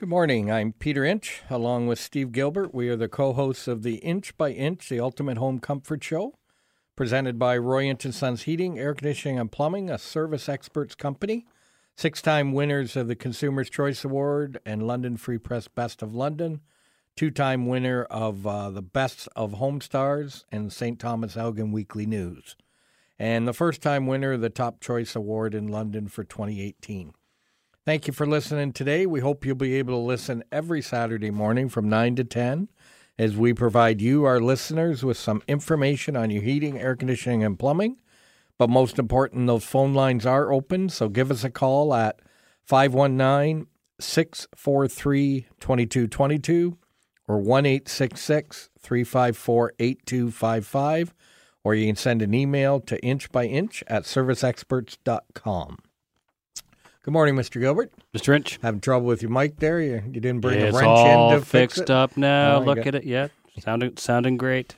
Good morning. I'm Peter Inch, along with Steve Gilbert. We are the co hosts of the Inch by Inch, the Ultimate Home Comfort Show, presented by Roy Inch and Sons Heating, Air Conditioning, and Plumbing, a service experts company. Six time winners of the Consumer's Choice Award and London Free Press Best of London. Two time winner of uh, the Best of Home Stars and St. Thomas Elgin Weekly News. And the first time winner of the Top Choice Award in London for 2018. Thank you for listening today. We hope you'll be able to listen every Saturday morning from 9 to 10 as we provide you, our listeners, with some information on your heating, air conditioning, and plumbing. But most important, those phone lines are open, so give us a call at 519 643 2222 or 1 354 8255, or you can send an email to inchbyinch at serviceexperts.com. Good morning, Mr. Gilbert. Mr. Wrench. Having trouble with your mic there? You, you didn't bring Yeah, a wrench all in to fix fixed it? up now. Oh, Look at it. Yeah, sounding sounding great.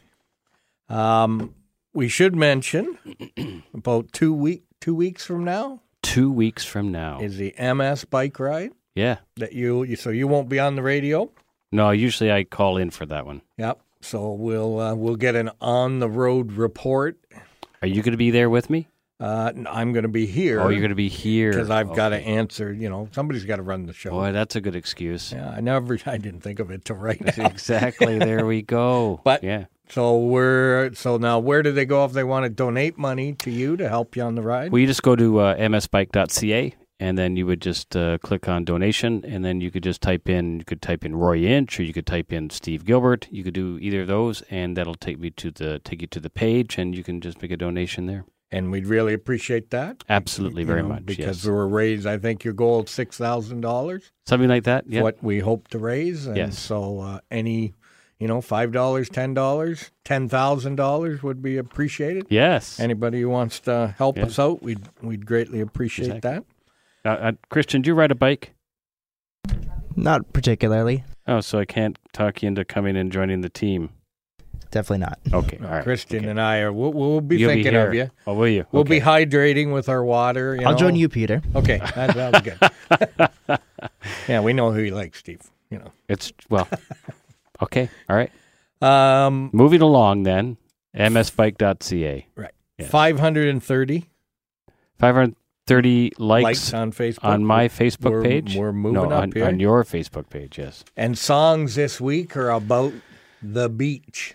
Um, we should mention about two week two weeks from now Two weeks from now. is the MS bike ride yeah. that you, you so you won't be on the radio. No, usually I call in for that one. Yep. So we'll uh, we'll get an on the road report. Are you going to be there with me? Uh, I'm going to be here. Oh, you're going to be here because I've got to answer. You know, somebody's got to run the show. Boy, that's a good excuse. Yeah, I never. I didn't think of it to right now. exactly. There we go. But- yeah, So we're so now. Where do they go if they want to donate money to you to help you on the ride? well, you just go to uh, msbike.ca and then you would just uh, click on donation, and then you could just type in. You could type in Roy Inch, or you could type in Steve Gilbert. You could do either of those, and that'll take me to the take you to the page, and you can just make a donation there. And we'd really appreciate that. Absolutely, you very know, much. because yes. we were raised. I think your goal six thousand dollars. Something like that. Yeah. What we hope to raise. And Yes. So uh, any, you know, five dollars, ten dollars, ten thousand dollars would be appreciated. Yes. Anybody who wants to help Yeah. us out, we'd we'd greatly appreciate Exactly. that. Uh, uh, Christian, do you ride a bike? Not particularly. Oh, so I can't talk you into coming and joining the team. Definitely not. Okay. All right. Christian okay. and I are. We'll, we'll be You'll thinking of you. Oh, will you? We'll okay. be hydrating with our water. You I'll know. join you, Peter. Okay, that sounds good. yeah, we know who you like, Steve. You know. It's well. okay. All right. Um, Moving along then. msbike.ca. right. Yes. 530 530 likes, likes on Facebook. on my Facebook We're- page. we're moving no, up on, here. on your Facebook page. Yes. and songs this week are about the beach.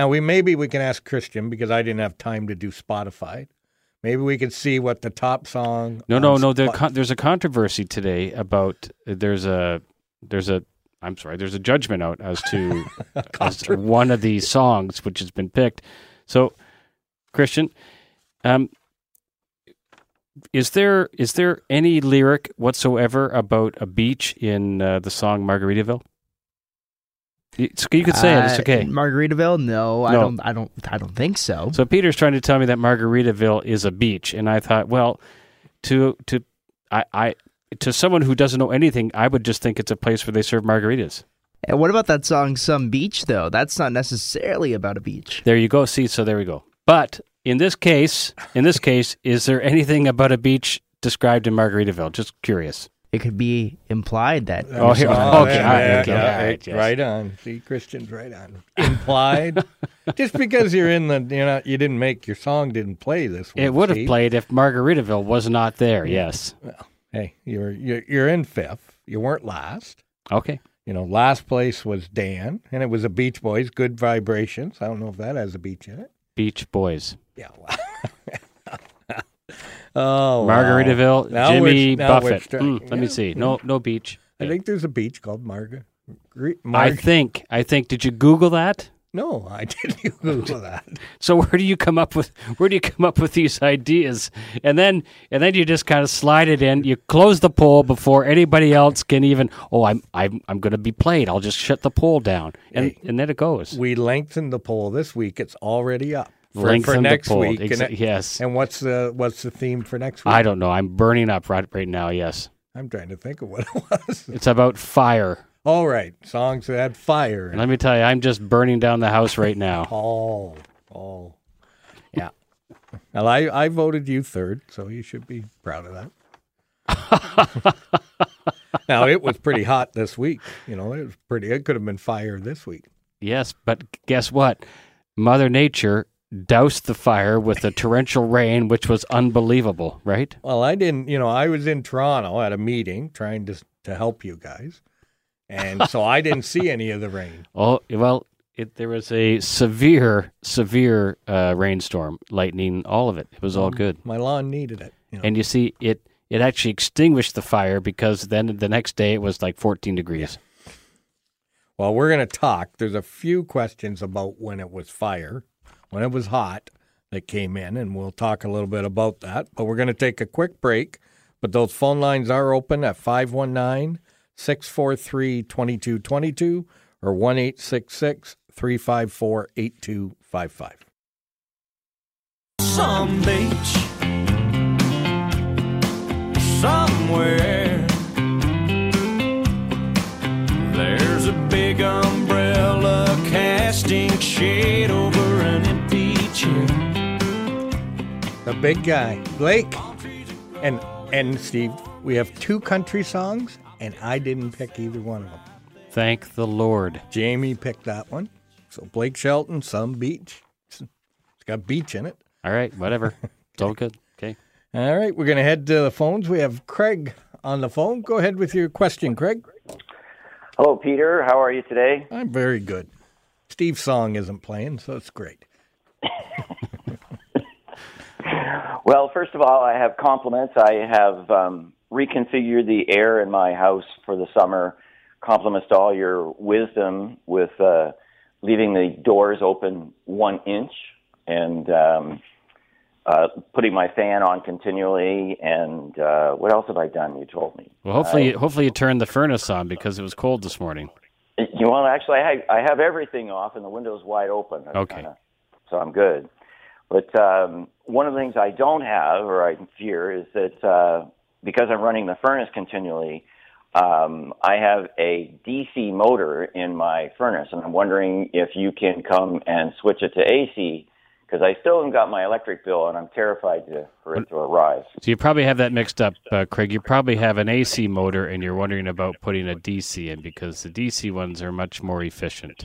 Now we maybe we can ask Christian because I didn't have time to do Spotify. Maybe we could see what the top song. No, no, no. There, con- there's a controversy today about there's a there's a I'm sorry. There's a judgment out as to as to one of these songs which has been picked. So, Christian, um, is there is there any lyric whatsoever about a beach in uh, the song Margaritaville? It's, you could say it. It's Uh, okay. Margaritaville? No, I No. don't. I don't. I don't think so. So Peter's trying to tell me that Margaritaville is a beach, and I thought, well, to to I, I to someone who doesn't know anything, I would just think it's a place where they serve margaritas. And what about that song, "Some Beach"? Though that's not necessarily about a beach. There you go. See, so there we go. But in this case, in this case, is there anything about a beach described in Margaritaville? Just curious. It could be implied that. Oh, here- Oh, okay, yeah, yeah, okay, yeah, all right, yes. right on. See, Christian's right on. Implied, just because you're in the, you know, you didn't make your song didn't play this week. It would have played if Margaritaville was not there. Yes. Well, Hey, you're, you're you're in fifth. You weren't last. Okay. You know, last place was Dan, and it was a Beach Boys, "Good Vibrations." I don't know if that has a beach in it. Beach Boys. Yeah. oh, wow. Margaritaville. Now Jimmy now Buffett. Hmm, let me see. No, no beach. I think there's a beach called Marga. Gre- I think. I think. Did you Google that? no, I didn't Google that. So where do you come up with where do you come up with these ideas? And then and then you just kind of slide it in. You close the poll before anybody else can even. Oh, I'm I'm I'm going to be played. I'll just shut the poll down, and Hey. and then it goes. We lengthened the poll this week. It's already up for, for next week. And, uh, yes. and what's the what's the theme for next week? I don't know. I'm burning up right right now. Yes, I'm trying to think of what it was. it's about fire. All right, songs that had fire. And let me tell you, I'm just burning down the house right now. Oh, oh, yeah. Well, I, I voted you third, so you should be proud of that. now it was pretty hot this week. You know, it was pretty. It could have been fire this week. Yes, but guess what? Mother Nature doused the fire with a torrential rain, which was unbelievable, right? Well, I didn't. You know, I was in Toronto at a meeting trying to to help you guys, and so I didn't see any of the rain. Oh, well, it, there was a severe, severe uh, rainstorm, lightning, all of it. It was all good. My lawn needed it. You know. And you see, it it actually extinguished the fire because then the next day it was like 14 degrees. Well, we're going to talk. There's a few questions about when it was fire, when it was hot that came in, and we'll talk a little bit about that. But we're going to take a quick break. But those phone lines are open at 519 643 2222 or 1 354 8255. Some beach empty chair. The big guy, Blake, and and Steve. We have two country songs, and I didn't pick either one of them. Thank the Lord. Jamie picked that one. So Blake Shelton, some beach. It's got beach in it. All right, whatever. it's all good. Okay. All right, we're going to head to the phones. We have Craig on the phone. Go ahead with your question, Craig. Hello, Peter. How are you today? I'm very good. Steve's song isn't playing, so it's great. well, first of all, I have compliments. I have um, reconfigured the air in my house for the summer. Compliments to all your wisdom with uh, leaving the doors open one inch and um, uh, putting my fan on continually. And uh, what else have I done? You told me. Well, hopefully, hopefully you turned the furnace on because it was cold this morning. You well, actually, I have, I have everything off and the window's wide open. That's Okay. Kinda, so I'm good. But um, one of the things I don't have, or I fear, is that uh, because I'm running the furnace continually, um, I have a DC motor in my furnace, and I'm wondering if you can come and switch it to AC because I still haven't got my electric bill, and I'm terrified to, for it to arrive. So you probably have that mixed up, uh, Craig. You probably have an AC motor, and you're wondering about putting a DC in because the DC ones are much more efficient.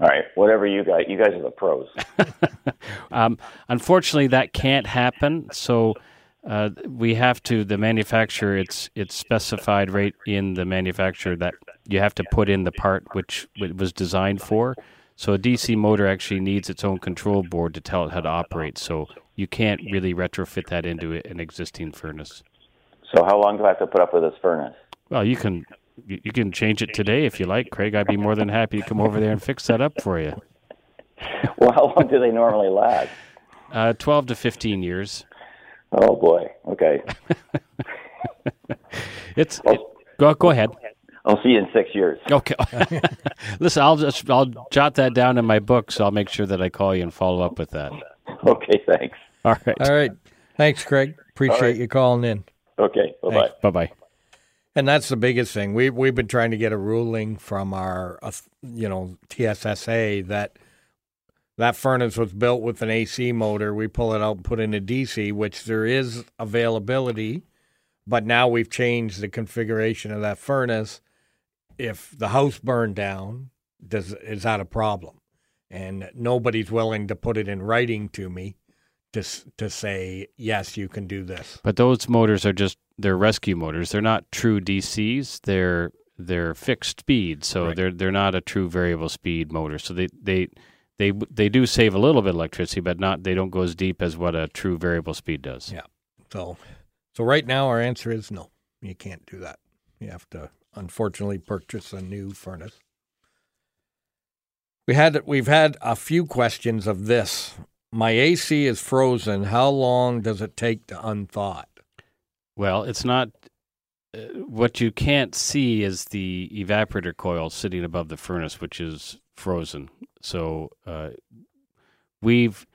All right, whatever you got, you guys are the pros. Um, unfortunately, that can't happen. So uh, we have to. The manufacturer, it's it's specified right in the manufacturer that you have to put in the part which it was designed for. So a DC motor actually needs its own control board to tell it how to operate. So you can't really retrofit that into an existing furnace. So how long do I have to put up with this furnace? Well, you can you you can change it today if you like, Craig. I'd be more than happy to come over there and fix that up for you. Well, how long do they normally last? Uh, Twelve to fifteen years. Oh boy. Okay. It's it, go go ahead. I'll see you in six years. Okay. Listen, I'll just I'll jot that down in my book, so I'll make sure that I call you and follow up with that. Okay. Thanks. All right. All right. Thanks, Craig. Appreciate right. you calling in. Okay. Bye bye. Bye bye. And that's the biggest thing. We we've been trying to get a ruling from our, uh, you know, TSSA that that furnace was built with an AC motor. We pull it out and put in a DC, which there is availability, but now we've changed the configuration of that furnace. If the house burned down, does is that a problem? And nobody's willing to put it in writing to me to to say yes, you can do this. But those motors are just they're rescue motors. They're not true DCs. They're they're fixed speed, so Right. they're they're not a true variable speed motor. So they they they they do save a little bit of electricity, but not they don't go as deep as what a true variable speed does. Yeah. So, so right now our answer is no. You can't do that. You have to, unfortunately, purchase a new furnace. We had we've had a few questions of this. My AC is frozen. How long does it take to unthaw it? Well, it's not. Uh, what you can't see is the evaporator coil sitting above the furnace, which is frozen. So uh, we've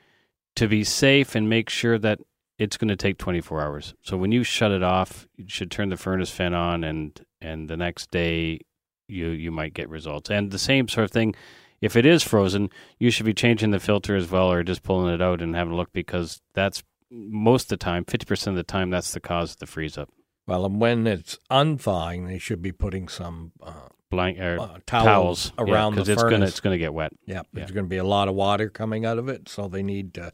to be safe and make sure that it's going to take 24 hours. So when you shut it off, you should turn the furnace fan on, and and the next day you you might get results. And the same sort of thing. If it is frozen, you should be changing the filter as well, or just pulling it out and having a look because that's most of the time, 50% of the time, that's the cause of the freeze up. Well, and when it's unthawing, they should be putting some uh, Blank or uh, towels, towels, around because the it's furnace. gonna it's gonna get wet. Yeah, there's going to be a lot of water coming out of it, so they need to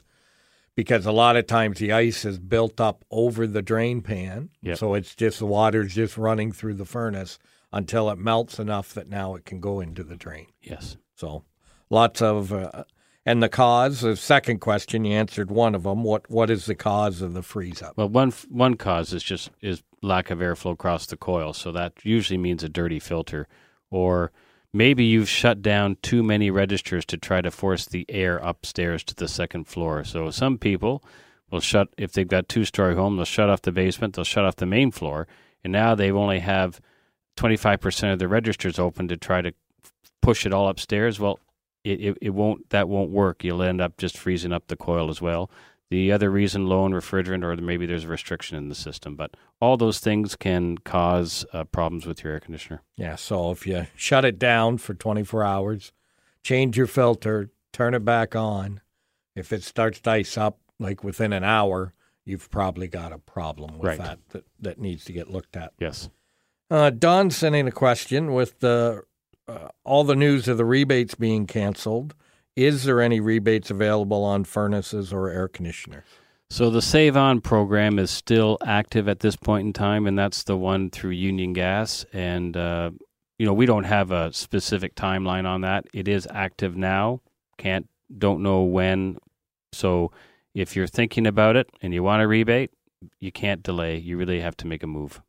because a lot of times the ice is built up over the drain pan, Yep. so it's just the water's just running through the furnace until it melts enough that now it can go into the drain. Yes. So lots of uh, and the cause. The second question you answered one of them. What what is the cause of the freeze up? Well, one one cause is just is lack of airflow across the coil, so that usually means a dirty filter, or maybe you've shut down too many registers to try to force the air upstairs to the second floor. So some people will shut if they've got two story home, they'll shut off the basement, they'll shut off the main floor, and now they only have twenty five percent of the registers open to try to push it all upstairs. Well, it, it, it won't that won't work. You'll end up just freezing up the coil as well. The other reason, low in refrigerant, or maybe there's a restriction in the system. But all those things can cause uh, problems with your air conditioner. Yeah, so if you shut it down for 24 hours, change your filter, turn it back on, if it starts to ice up like within an hour, you've probably got a problem with Right. that, that that needs to get looked at. Yes. Uh, Don sent in a question with the uh, all the news of the rebates being canceled. Is there any rebates available on furnaces or air conditioners? So the Save On program is still active at this point in time, and that's the one through Union Gas. And uh, you know, we don't have a specific timeline on that. It is active now. Can't don't know when. So if you're thinking about it and you want a rebate, you can't delay. You really have to make a move.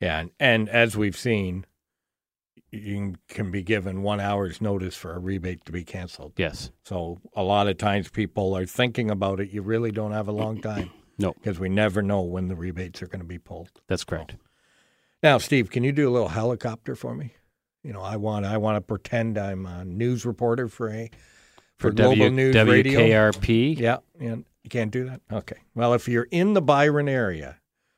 Yeah, and, and as we've seen, you can be given one hour's notice for a rebate to be canceled. Yes. So a lot of times people are thinking about it. You really don't have a long time. No. Because we never know when the rebates are going to be pulled. That's correct. Now, Steve, can you do a little helicopter for me? You know, I want I want to pretend I'm a news reporter for a for, Global W- News Radio. WKRP. Yeah, and you can't do that. Okay. Well, if you're in the Byron area.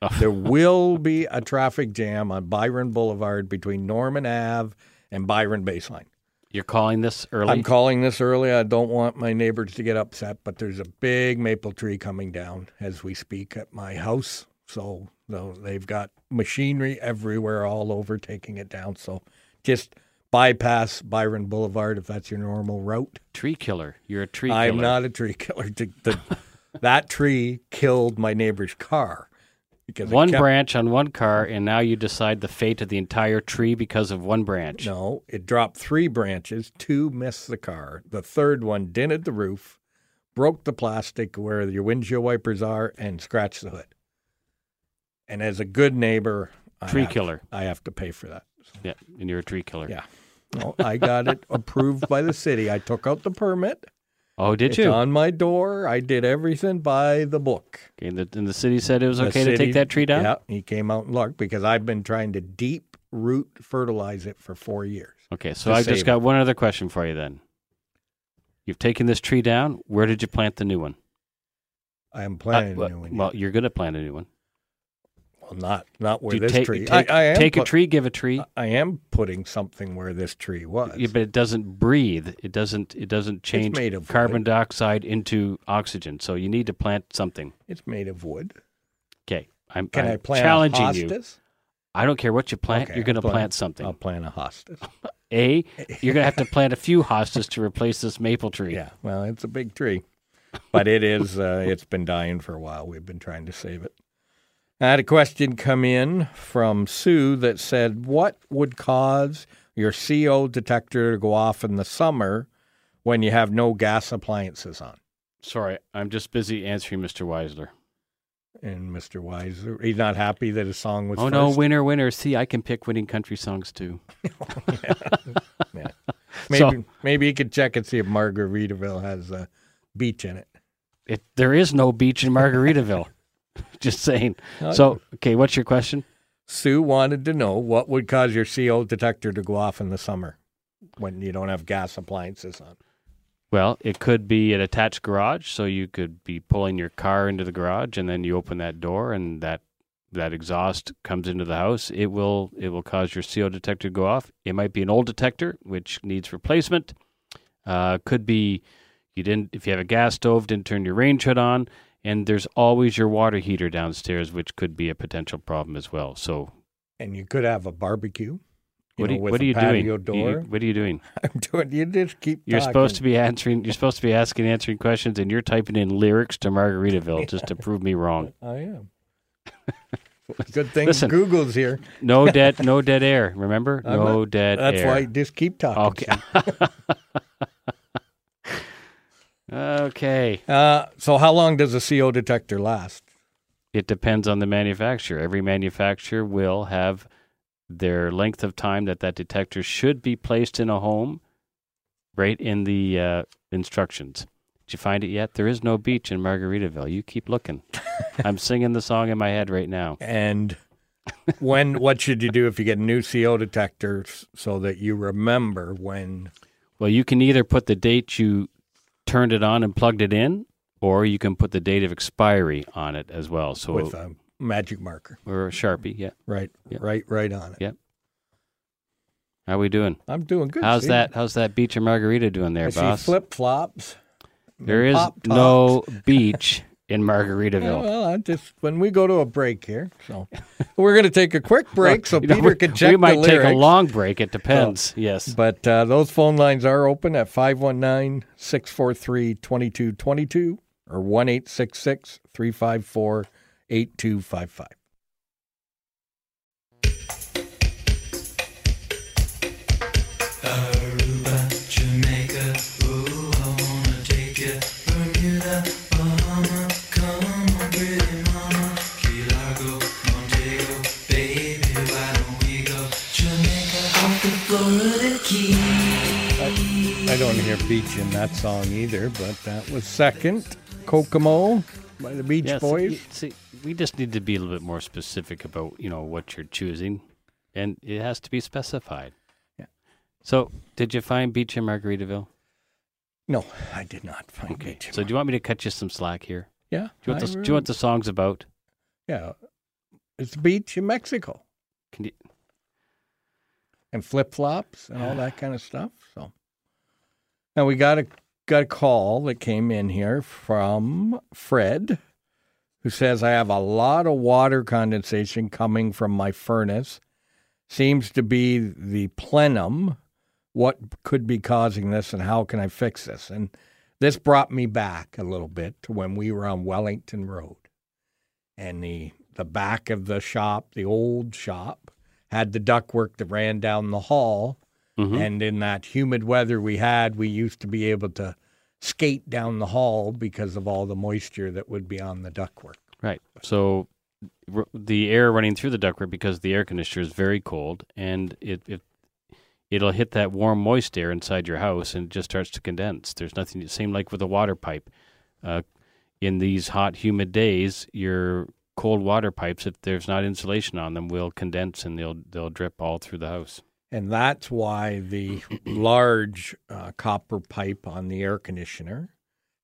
there will be a traffic jam on Byron Boulevard between Norman Ave and Byron Baseline. You're calling this early. I'm calling this early. I don't want my neighbors to get upset, but there's a big maple tree coming down as we speak at my house. So they've got machinery everywhere all over taking it down. So just bypass Byron Boulevard if that's your normal route. tree killer. You're a tree I'm not a tree killer. That tree killed my neighbor's car because one kept- branch on one car, and now you decide the fate of the entire tree because of one branch. No, it dropped three branches. Two missed the car. The third one dented the roof, broke the plastic where your windshield wipers are, and scratched the hood. And as a good neighbor, I Tree have- killer. I have to pay for that. Yeah, and you're a tree killer. Yeah. No, I got it approved by the city. I took out the permit. Oh, did it's you? on my door. I did everything by the book. Okay, and, the, and the city said it was The okay to take that tree down. Yeah, he came out and looked because I've been trying to deep root fertilize it for four years. Okay, so I've just got one other question for you. Then, you've taken this tree down. Where did you plant the new one? I am Uh, a new one. well, you're going to plant a new one. Well, not not where you this take, tree. Take, I, I take a tree, give a tree. I am putting something where this tree was. Yeah, but it doesn't breathe. It doesn't. It doesn't change made of carbon wood. dioxide into oxygen. So you need to plant something. It's made of wood. Okay, I'm, Can I'm i plant challenging a you. hostas? I don't care what you plant. Okay, you're going to plant- something. I'll plant a hostas. A, you're going to have to plant a few hostas to replace this maple tree. yeah, well, it's a big tree, but it is. Uh, it's been dying for a while. We've been trying to save it. I had a question come in from Sue that said, "What would cause your CO detector to go off in the summer when you have no gas appliances on?" Sorry, I'm just busy answering Mr. Weisler. And Mr. Weiser, he's not happy that his song was. oh no, winner, winner. See, I can pick winning country songs too. Yeah. Maybe So- maybe you could check and see if Margaritaville has a beach in it. It, there is no beach in Margaritaville. just saying. Uh, So, okay, what's your question? Sue wanted to know what would cause your CO detector to go off in the summer when you don't have gas appliances on. Well, it could be an attached garage, so you could be pulling your car into the garage, and then you open that door, and that that exhaust comes into the house. It will it will cause your CO detector to go off. It might be an old detector which needs replacement. Uh, could be you didn't if you have a gas stove didn't turn your range hood on, and there's always your water heater downstairs, which could be a potential problem as well. So, And you could have a barbecue. what, know, are you, what are you doing? patio You- door. what are you doing? I'm doing. You just keep. You're supposed to be answering. You're supposed to be asking, answering questions, and you're typing in lyrics to Margaritaville just to prove me wrong. I am. Good thing Listen. Google's here. No dead, no dead air. Remember, I'm no not- dead That's air. why just keep talking. Okay. Okay. Uh, so how long does a CO detector last? It depends on the manufacturer. Every manufacturer will have their length of time that that detector should be placed in a home, right in the uh, instructions. Did you find it yet? There is no beach in Margaritaville. You keep looking. I'm singing the song in my head right now. And when what should you do if you get a new CO detector so that you remember when Well, you can either put the date you turned it on and plugged it in, or you can put the date of expiry on it as well. So, with a magic marker? or a sharpie. Yeah. Right, right, right on it. Yeah. How we doing? I'm doing good. How's that? How's that beach and margarita doing there, I boss? flip flops. There is no beach in Yeah, Margaritaville. well, I just when we go to a break here, so we're going to take a quick break so You know, Peter we- can check We might the take a long break. It depends. yes. But uh, those phone lines are open at 519 643 2222 or 1 354 8255. Aruba, that song either, but that was second. Kokomo by the Beach Yeah, Boys. See, we just need to be a little bit more specific about you know what you're choosing, and it has to be specified. Yeah. So, did you find beach in Margaritaville? No, I did not find Okay. beach. So, do you want me to cut you some slack here? yeah, Do you want the, do you want the songs about? Yeah, it's beach in Mexico Can you, and flip flops and all that kind of stuff. So, now we got a got a call that came in here from Fred, who says I have a lot of water condensation coming from my furnace. Seems to be the plenum. What could be causing this, and how can I fix this? And this brought me back a little bit to when we were on Wellington Road, and the the back of the shop, the old shop, had the ductwork that ran down the hall. Mhm. And in that humid weather we had, we used to be able to skate down the hall because of all the moisture that would be on the ductwork. Right. So r- the air running through the ductwork because the air conditioner is very cold and it, it it'll hit that warm moist air inside your house and it just starts to condense. There's nothing same like with a water pipe. Uh, in these hot humid days, your cold water pipes if there's not insulation on them will condense and they'll they'll drip all through the house. And that's why the large uh, copper pipe on the air conditioner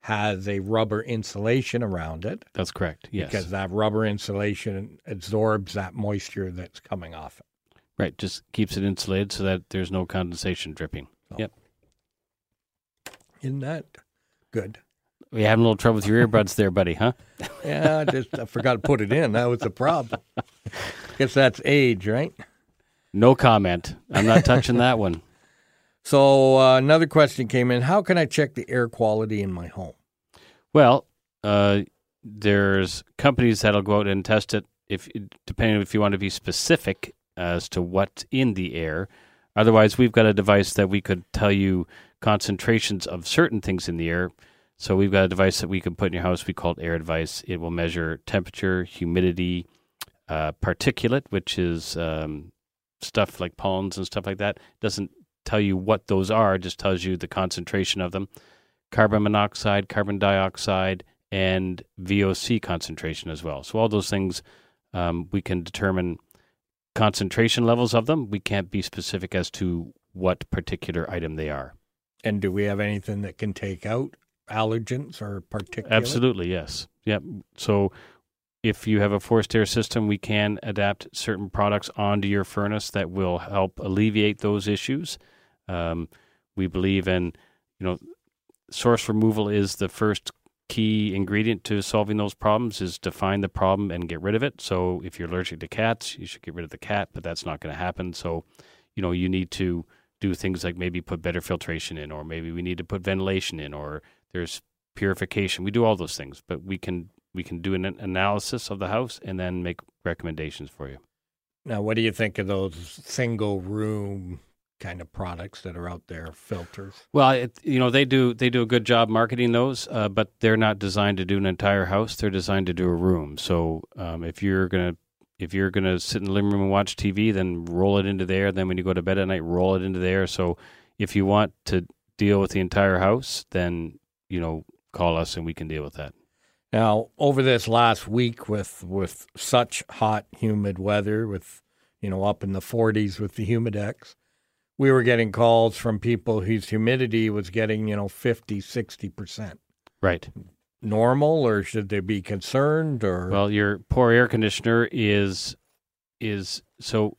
has a rubber insulation around it That's correct. Yes. because that rubber insulation absorbs that moisture that's coming off it. right, just keeps it insulated so that there's no condensation dripping. Yep. Isn't that good? We having a little trouble with your earbuds there, buddy, huh? Yeah, I just I forgot to put it in. That was the problem. Guess that's age, right? No comment. I'm not touching that one. So uh, another question came in: How can I check the air quality in my home? Well, uh, there's companies that'll go out and test it. If depending if you want to be specific as to what's in the air. Otherwise, we've got a device that we could tell you concentrations of certain things in the air. So we've got a device that we can put in your house. We call it Air Advice. It will measure temperature, humidity, uh, particulate, which is um, stuff like pollens and stuff like that. Doesn't tell you what those are. Just tells you the concentration of them carbon monoxide, carbon dioxide, and VOC concentration as well. So all those things um, we can determine concentration levels of them. We can't be specific as to what particular item they are. And do we have anything that can take out allergens or particulate? Absolutely, yes. Yep. So if you have a forced air system, we can adapt certain products onto your furnace that will help alleviate those issues. Um, we believe in, you know, source removal is the first key ingredient to solving those problems is to find the problem and get rid of it. So if you're allergic to cats, you should get rid of the cat, but that's not going to happen. So, you know, you need to do things like maybe put better filtration in, or maybe we need to put ventilation in, or there's purification. We do all those things, but we can we can do an analysis of the house and then make recommendations for you. Now, what do you think of those single room kind of products that are out there, filters? Well, it, you know they do they do a good job marketing those, uh, but they're not designed to do an entire house. They're designed to do a room. So um, if you're gonna if you're gonna sit in the living room and watch TV, then roll it into there. Then when you go to bed at night, roll it into there. So if you want to deal with the entire house, then you know call us and we can deal with that. Now, over this last week with with such hot, humid weather, with you know up in the 40s with the humidex, we were getting calls from people whose humidity was getting you know 50, 60 percent. Right. Normal, or should they be concerned? Or Well, your poor air conditioner is is so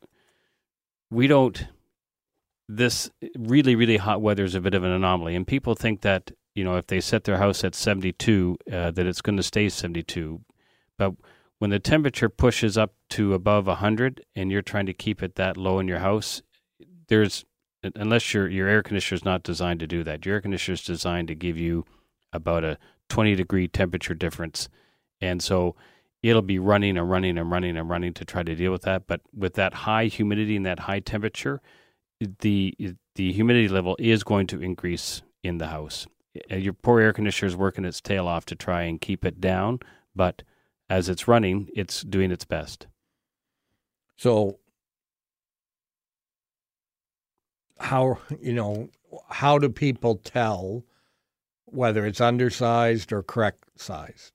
we don't this really really hot weather is a bit of an anomaly and people think that you know if they set their house at 72 uh, that it's going to stay 72 but when the temperature pushes up to above 100 and you're trying to keep it that low in your house there's unless your your air conditioner is not designed to do that your air conditioner is designed to give you about a 20 degree temperature difference and so it'll be running and running and running and running to try to deal with that. But with that high humidity and that high temperature, the the humidity level is going to increase in the house. Uh, Your poor air conditioner is working its tail off to try and keep it down, but as it's running, it's doing its best. So, how you know how do people tell whether it's undersized or correct sized?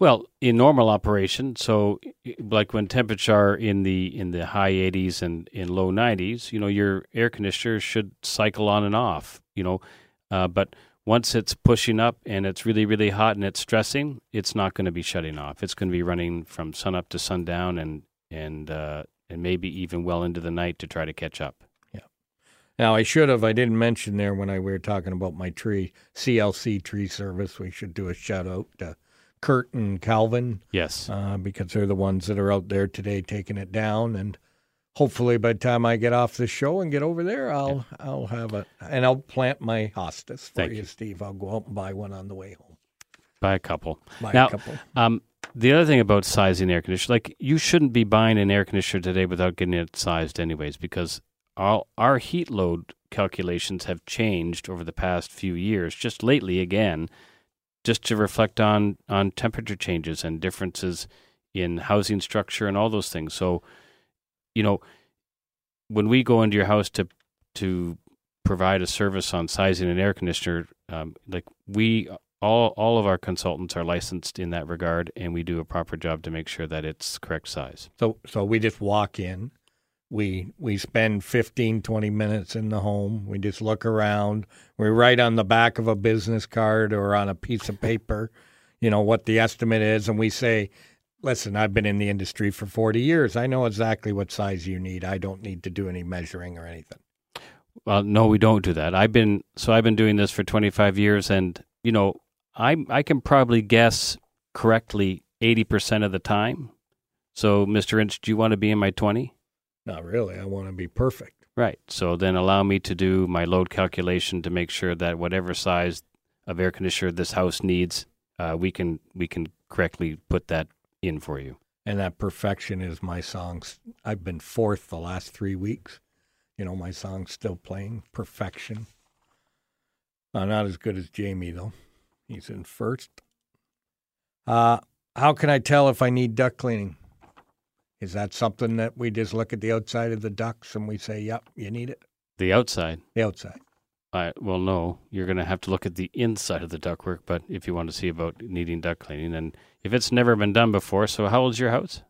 Well, in normal operation, so like when temperature are in the in the high 80s and in low 90s, you know, your air conditioner should cycle on and off, you know, uh, but once it's pushing up and it's really really hot and it's stressing, it's not going to be shutting off. It's going to be running from sun up to sundown and and uh, and maybe even well into the night to try to catch up. Yeah. Now, I should have. I didn't mention there when I we were talking about my tree CLC tree service. We should do a shout out to Kurt and Calvin Yes. uh, because they're the ones that are out there today taking it down. And hopefully, by the time I get off the show and get over there, I'll I'll have a and I'll plant my hostas for Thank you. Steve. I'll go out and buy one on the way home. Buy a couple. Buy Now- a couple. Um, the other thing about sizing air conditioner, like you shouldn't be buying an air conditioner today without getting it sized, anyways, because all our heat load calculations have changed over the past few years. Just lately, again, just to reflect on on temperature changes and differences in housing structure and all those things. So, you know, when we go into your house to to provide a service on sizing an air conditioner, um, like we all all of our consultants are licensed in that regard, and we do a proper job to make sure that it's correct size. So so we just walk in. We we spend 15 20 minutes in the home. We just look around. We write on the back of a business card or on a piece of paper, you know, what the estimate is and we say, "Listen, I've been in the industry for 40 years. I know exactly what size you need. I don't need to do any measuring or anything." Well, no, we don't do that. I've been so I've been doing this for 25 years, and you know, I I can probably guess correctly 80 percent of the time. So, Mr. Inch, do you want to be in my 20? Not really. I want to be perfect. Right. So then allow me to do my load calculation to make sure that whatever size of air conditioner this house needs, uh, we can we can correctly put that in for you. And that perfection is my songs. I've been fourth the last 3 weeks. You know, my song's still playing. Perfection. Uh, not as good as Jamie though. He's in first. Uh, how can I tell if I need duct cleaning? Is that something that we just look at the outside of the ducts and we say, "Yep, you need it"? The outside. The outside. I well, no, you're going to have to look at the inside of the ductwork. But if you want to see about needing duct cleaning, and if it's never been done before, so how old's your house?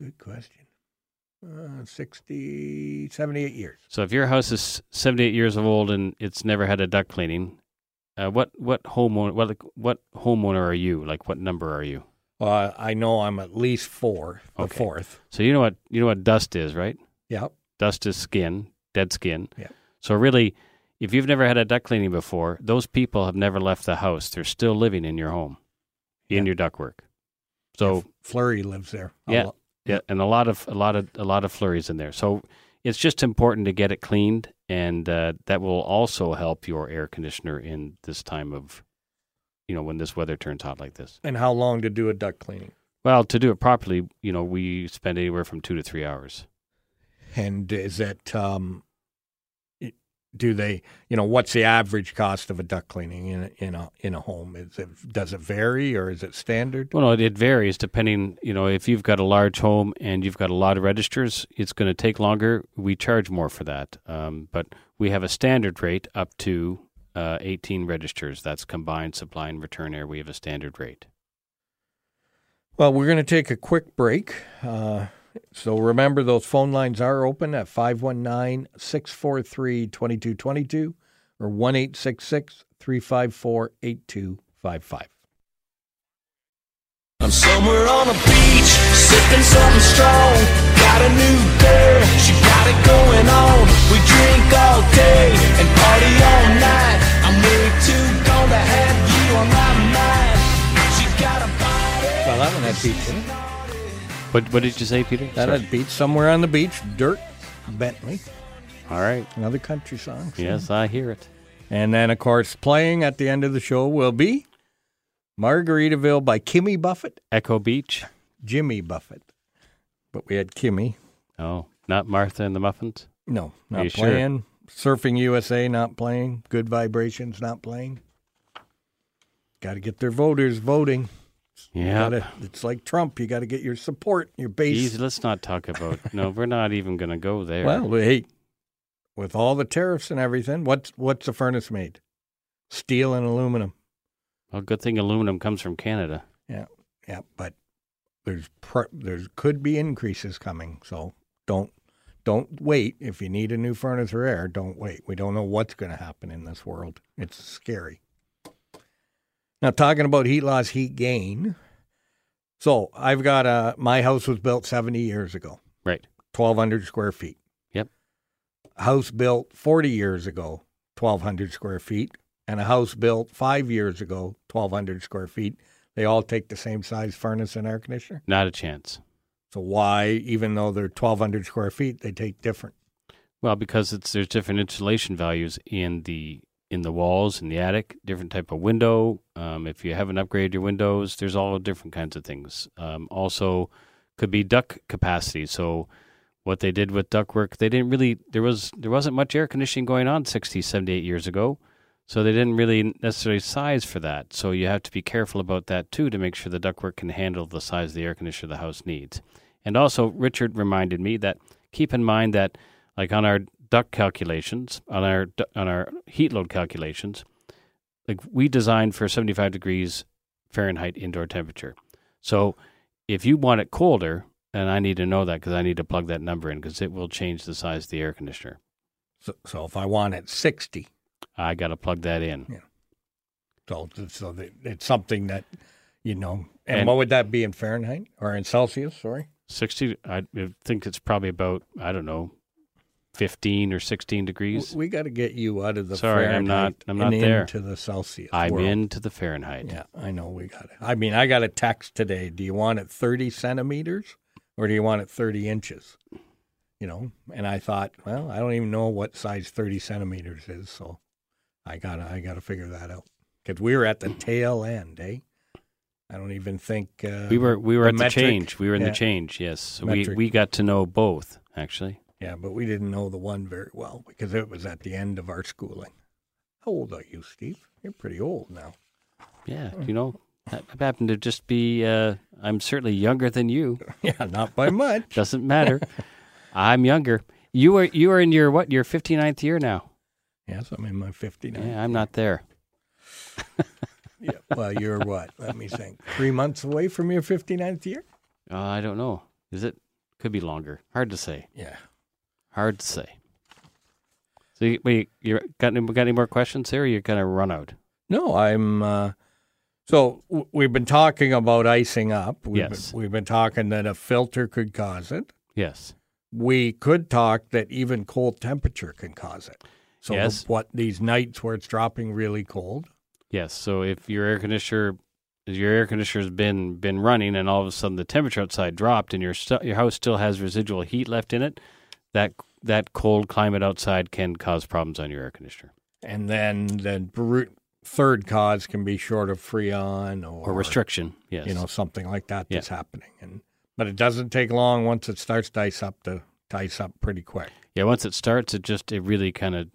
Good question. Uh, 60, 78 years. So if your house is 78 years old and it's never had a duct cleaning, uh, what what homeowner what what homeowner are you? Like what number are you? Well, I know I'm at least four, the Okay. fourth. So you know what you know what dust is, right? Yep. Dust is skin, dead skin. Yeah. So really, if you've never had a duct cleaning before, those people have never left the house. They're still living in your home, in your ductwork. So Flurry lives there. a Yeah. lot. yeah, and a lot of a lot of a lot of flurries in there. So it's just important to get it cleaned, and uh, that will also help your air conditioner in this time of, you know, when this weather turns hot like this. And how long to do a duct cleaning? Well, to do it properly, you know, we spend anywhere from two to three hours. And is that um do they you know what's the average cost of a duct cleaning in a, in a in a home? Is it does it vary or is it standard? Well, no, it, it varies depending. You know, if you've got a large home and you've got a lot of registers, it's going to take longer. We charge more for that, um, but we have a standard rate up to uh, 18 registers. That's combined supply and return air. We have a standard rate. Well, we're going to take a quick break. Uh, so remember, those phone lines are open at 519 643 2222 or 1 354 8255. I'm somewhere on a beach, sipping something strong. Got a new girl, she got it going on. We drink all day and party all night. I'm way too gone to have you on my mind. She got a body. Well, that one had beach in it. What, what did you say, Peter? That Sorry. had beach somewhere on the beach. Dierks Bentley, All right. another country song. Yes, I hear it. And then, of course, playing at the end of the show will be Margaritaville by Kimmy Buffett, Echo Beach. Jimmy Buffett. But we had Kimmy. Oh, not Martha and the Muffins. No, not you sure? playing. Surfing USA not playing. Good Vibrations not playing. Got to get their voters voting. Yeah. It's like Trump. You got to get your support, your base. Let's not talk about. No, we're not even going to go there. Well, hey, with all the tariffs and everything, what's what's the furnace made? Steel and aluminum. well, good thing aluminum comes from Canada. Yeah, yeah, but there's pr- there's could be increases coming, so don't don't wait. If you need a new furnace or air, don't wait. We don't know what's going to happen in this world. It's scary. Now, talking about heat loss, heat gain. So I've got a my house was built 70 years ago, Right. 1,200 square feet. Yep. house built 40 years ago, 1,200 square feet, and a house built five years ago, 1,200 square feet. They all take the same size furnace and air conditioner. Not a chance. So why, even though they're 1,200 square feet, they take different? Well, because it's there's different insulation values in the in the walls in the attic, different type of window. Um, if you haven't upgraded your windows, there's all different kinds of things. Um, also, could be duct capacity. So, what they did with ductwork, they didn't really there was there wasn't much air conditioning going on 60, 78 years ago. So they didn't really necessarily size for that. So you have to be careful about that too to make sure the ductwork can handle the size of the air conditioner the house needs. And also, Richard reminded me that keep in mind that, like on our duct calculations, on our on our heat load calculations, like we designed for 75 degrees Fahrenheit indoor temperature. So if you want it colder, and I need to know that because I need to plug that number in because it will change the size of the air conditioner. So, so if I want it 60, I got to plug that in. Yeah. So, so it's something that, you know, and, And- what would that be in Fahrenheit or in Celsius? Sorry. 60, I think it's probably about, I don't know, 15 or 16 degrees. We got to get you out of the Sorry, I'm not- I'm not and there. into the Celsius. I'm world. into the Fahrenheit. Yeah, I know we got it. I mean, I got a text today. Do you want it 30 centimeters or do you want it 30 inches? You know, and I thought, well, I don't even know what size 30 centimeters is, so I gotta, I gotta figure that out because we were at the tail end, eh? I don't even think uh, We were we were the at metric- the change. We were in yeah. the change. Yes, so we we got to know both actually. Yeah, but we didn't know the one very well because it was at the end of our schooling. How old are you, Steve? You're pretty old now. Yeah, you know, I happen to just be. Uh, I'm certainly younger than you. Yeah, not by much. Doesn't matter. I'm younger. You are you are in your what? Your 59th year now. yes, I'm in my 59. Yeah, I'm not there. Yeah. Well, you're what? Let me think. Three months away from your 59th year? Uh, I don't know. Is it? Could be longer. Hard to say. Yeah. Hard to say. So you, wait, you got any, got any more questions here? Or you're gonna run out. No, I'm. Uh, so w- we've been talking about icing up. We've Yes. Been, we've been talking that a filter could cause it. Yes. We could talk that even cold temperature can cause it. So Yes. what these nights where it's dropping really cold, Yes. So if your air conditioner your air conditioner's been been running and all of a sudden the temperature outside dropped and your stu- your house still has residual heat left in it, that that cold climate outside can cause problems on your air conditioner and then the third cause can be short of freon or, or restriction. Yes. you know, something like that Yeah. that's happening. And but it doesn't take long once it starts to ice up to, to ice up pretty quick. Yeah, once it starts, it just it really kind of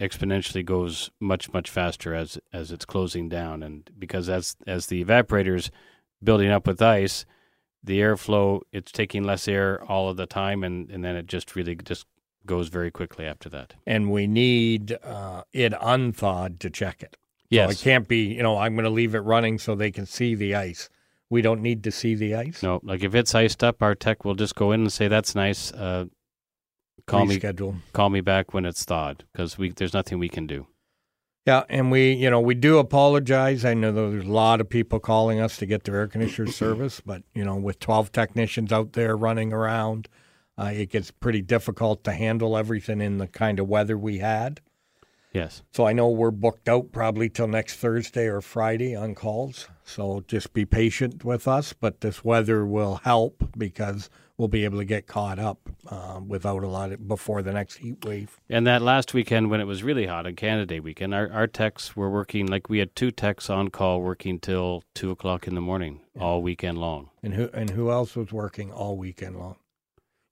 exponentially goes much much faster as as it's closing down, and because as as the evaporators building up with ice, the airflow it's taking less air all of the time, and and then it just really just goes very quickly after that. And we need uh, it unthawed to check it. Yes. So it can't be, you know, I'm going to leave it running so they can see the ice. We don't need to see the ice. No, like if it's iced up, our tech will just go in and say that's nice. Uh, call me Reschedule. call me back when it's thawed because we there's nothing we can do. Yeah, and we, you know, we do apologize. I know there's a lot of people calling us to get their air conditioner service, but you know, with 12 technicians out there running around, uh, it gets pretty difficult to handle everything in the kind of weather we had. Yes. So I know we're booked out probably till next Thursday or Friday on calls. So just be patient with us. But this weather will help because we'll be able to get caught up uh, without a lot of, before the next heat wave. And that last weekend when it was really hot on Canada Day weekend, our, our techs were working like we had two techs on call working till two o'clock in the morning all weekend long. And who and who else was working all weekend long?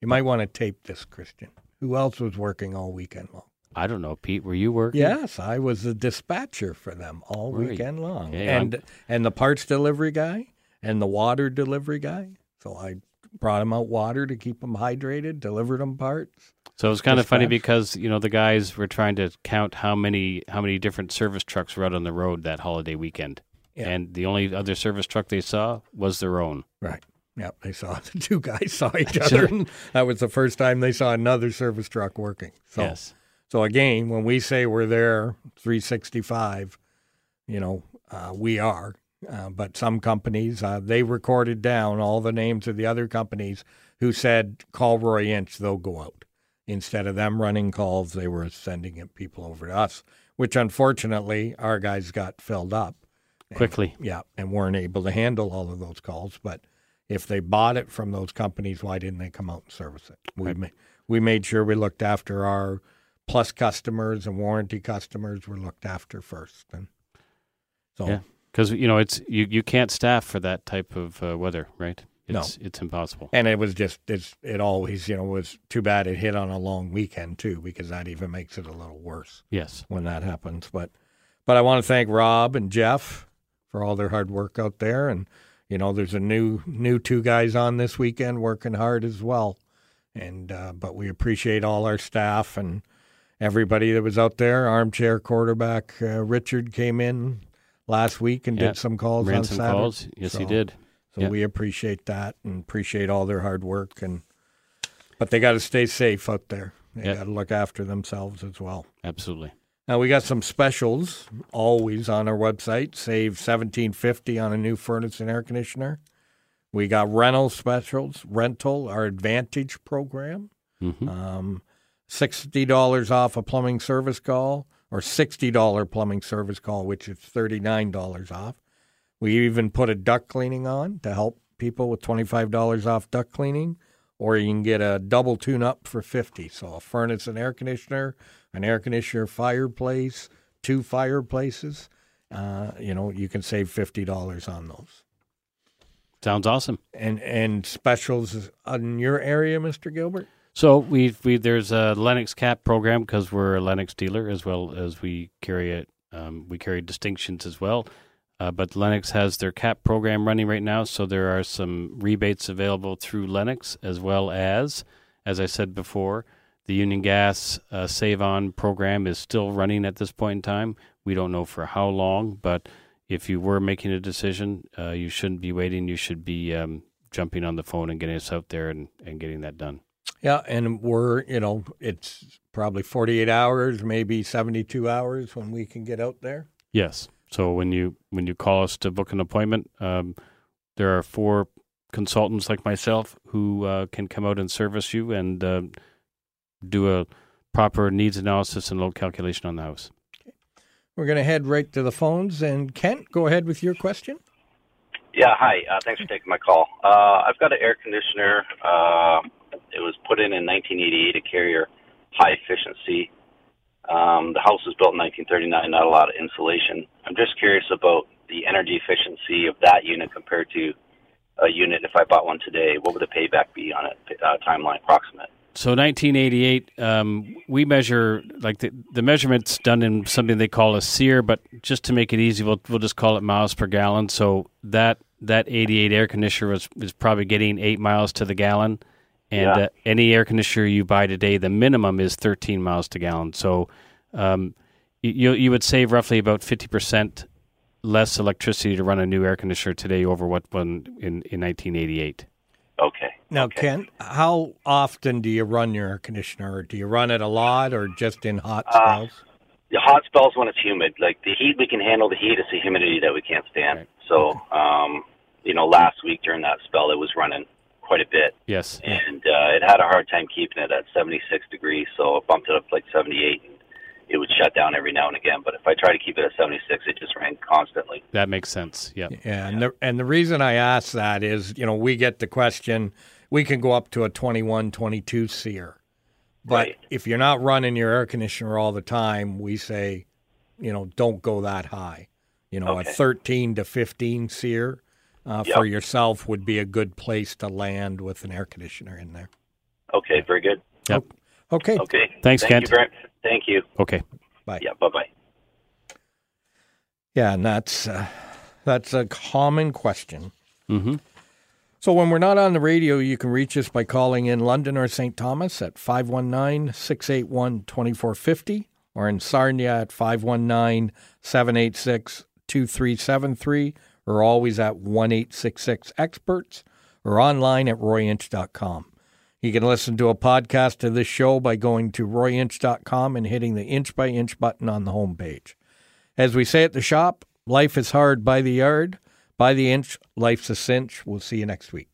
You might want to tape this, Christian. Who else was working all weekend long? I don't know, Pete, were you working? Yes, I was the dispatcher for them all Were you? weekend long, Yeah, I'm- and and the parts delivery guy and the water delivery guy. So I brought them out water to keep them hydrated, delivered them parts. So it was kind of funny because you know the guys were trying to count how many how many different service trucks were out on the road that holiday weekend, Yeah. and the only other service truck they saw was their own. Right. Yep. They saw the two guys saw each other. and that was the first time they saw another service truck working. So Yes. So again, when we say we're there 365, you know, uh, we are. Uh, but some companies, uh, they recorded down all the names of the other companies who said, call Roy Inch, they'll go out. Instead of them running calls, they were sending it people over to us, which unfortunately our guys got filled up. And- Quickly. yeah, and weren't able to handle all of those calls. But if they bought it from those companies, why didn't they come out and service it? We ma- we made sure we looked after our plus customers and warranty customers were looked after first, and so Yeah. Because you know it's you, you can't staff for that type of uh, weather, right? No. It's it's impossible. and it was just it's it always you know was too bad it hit on a long weekend too because that even makes it a little worse Yes. when that happens. But but I want to thank Rob and Jeff for all their hard work out there, and you know there's a new new two guys on this weekend working hard as well, and uh, but we appreciate all our staff and everybody that was out there. Armchair quarterback uh, Richard came in last week and Yeah. did some calls Ran on some Saturday. calls. Yes, he did. So Yeah. we appreciate that and appreciate all their hard work and but they got to stay safe out there. They got to look after themselves as well. Absolutely. Now we got some specials always on our website. Save seventeen fifty on a new furnace and air conditioner. We got rental specials, rental our Advantage program, hmm um, sixty dollars off a plumbing service call, or sixty dollar plumbing service call, which is thirty nine dollars off. We even put a duct cleaning on to help people with twenty five dollars off duct cleaning, or you can get a double tune up for fifty. So a furnace and air conditioner, an air conditioner fireplace, two fireplaces. Uh, you know, you can save fifty dollars on those. Sounds awesome. And and specials in your area, Mister Gilbert. So we we there's a Lennox Cap program because we're a Lennox dealer as well as we carry it. Um, we carry distinctions as well. Uh, but Lennox has their cap program running right now, so there are some rebates available through Lennox as well as, as I said before, the Union Gas uh, Save On program is still running at this point in time. We don't know for how long, but if you were making a decision, uh, you shouldn't be waiting. You should be um, jumping on the phone and getting us out there and, and getting that done. Yeah, and we're you know it's probably forty eight hours, maybe seventy two hours when we can get out there. Yes. So when you when you call us to book an appointment, um, there are four consultants like myself who uh, can come out and service you and uh, do a proper needs analysis and load calculation on the house. We're going to head right to the phones. And Kent, go ahead with your question. Yeah, hi. Uh, thanks for taking my call. Uh, I've got an air conditioner. It was put in in 1988, a carrier high efficiency. Um, the house was built in 1939, not a lot of insulation. I'm just curious about the energy efficiency of that unit compared to a unit if I bought one today. What would the payback be on it, uh, timeline approximate? So 1988, um, we measure like the, the measurements done in something they call a SEER, but just to make it easy, we'll we'll just call it miles per gallon. So that that 88 air conditioner was was probably getting eight miles to the gallon, and Yeah. uh, any air conditioner you buy today, the minimum is 13 miles to gallon. So um, you you you would save roughly about 50 percent less electricity to run a new air conditioner today over what one in in 1988. Okay. Now, okay. Kent, how often do you run your air conditioner? Do you run it a lot or just in hot Uh, spells? The hot spells when it's humid. Like the heat, we can handle the heat. It's the humidity that we can't stand. Right. So, um, you know, last week during that spell, it was running quite a bit. Yes. and uh, it had a hard time keeping it at 76 degrees, so I bumped it up to like 78, and it would shut down every now and again. But if I try to keep it at 76, it just ran constantly. That makes sense. Yeah. Yeah, and the and the reason I ask that is, you know, we get the question, we can go up to a 21, 22 SEER. But Right. if you're not running your air conditioner all the time, we say, you know, don't go that high. You know, Okay. a 13 to 15 SEER uh, for yourself would be a good place to land with an air conditioner in there. Okay, very good. Yep. Okay. Okay, Thanks, thank Kent. You very, thank you. Okay. Bye. Yeah, bye bye. Yeah, and that's uh, that's a common question. Mm-hmm. So when we're not on the radio, you can reach us by calling in London or St. Thomas at 519-681-2450 or in Sarnia at 519-786-2373 or always at 1-866-EXPERTS or online at royinch.com. You can listen to a podcast of this show by going to royinch.com and hitting the inch by inch button on the homepage. As we say at the shop, life is hard by the yard. By the inch, life's a cinch. We'll see you next week.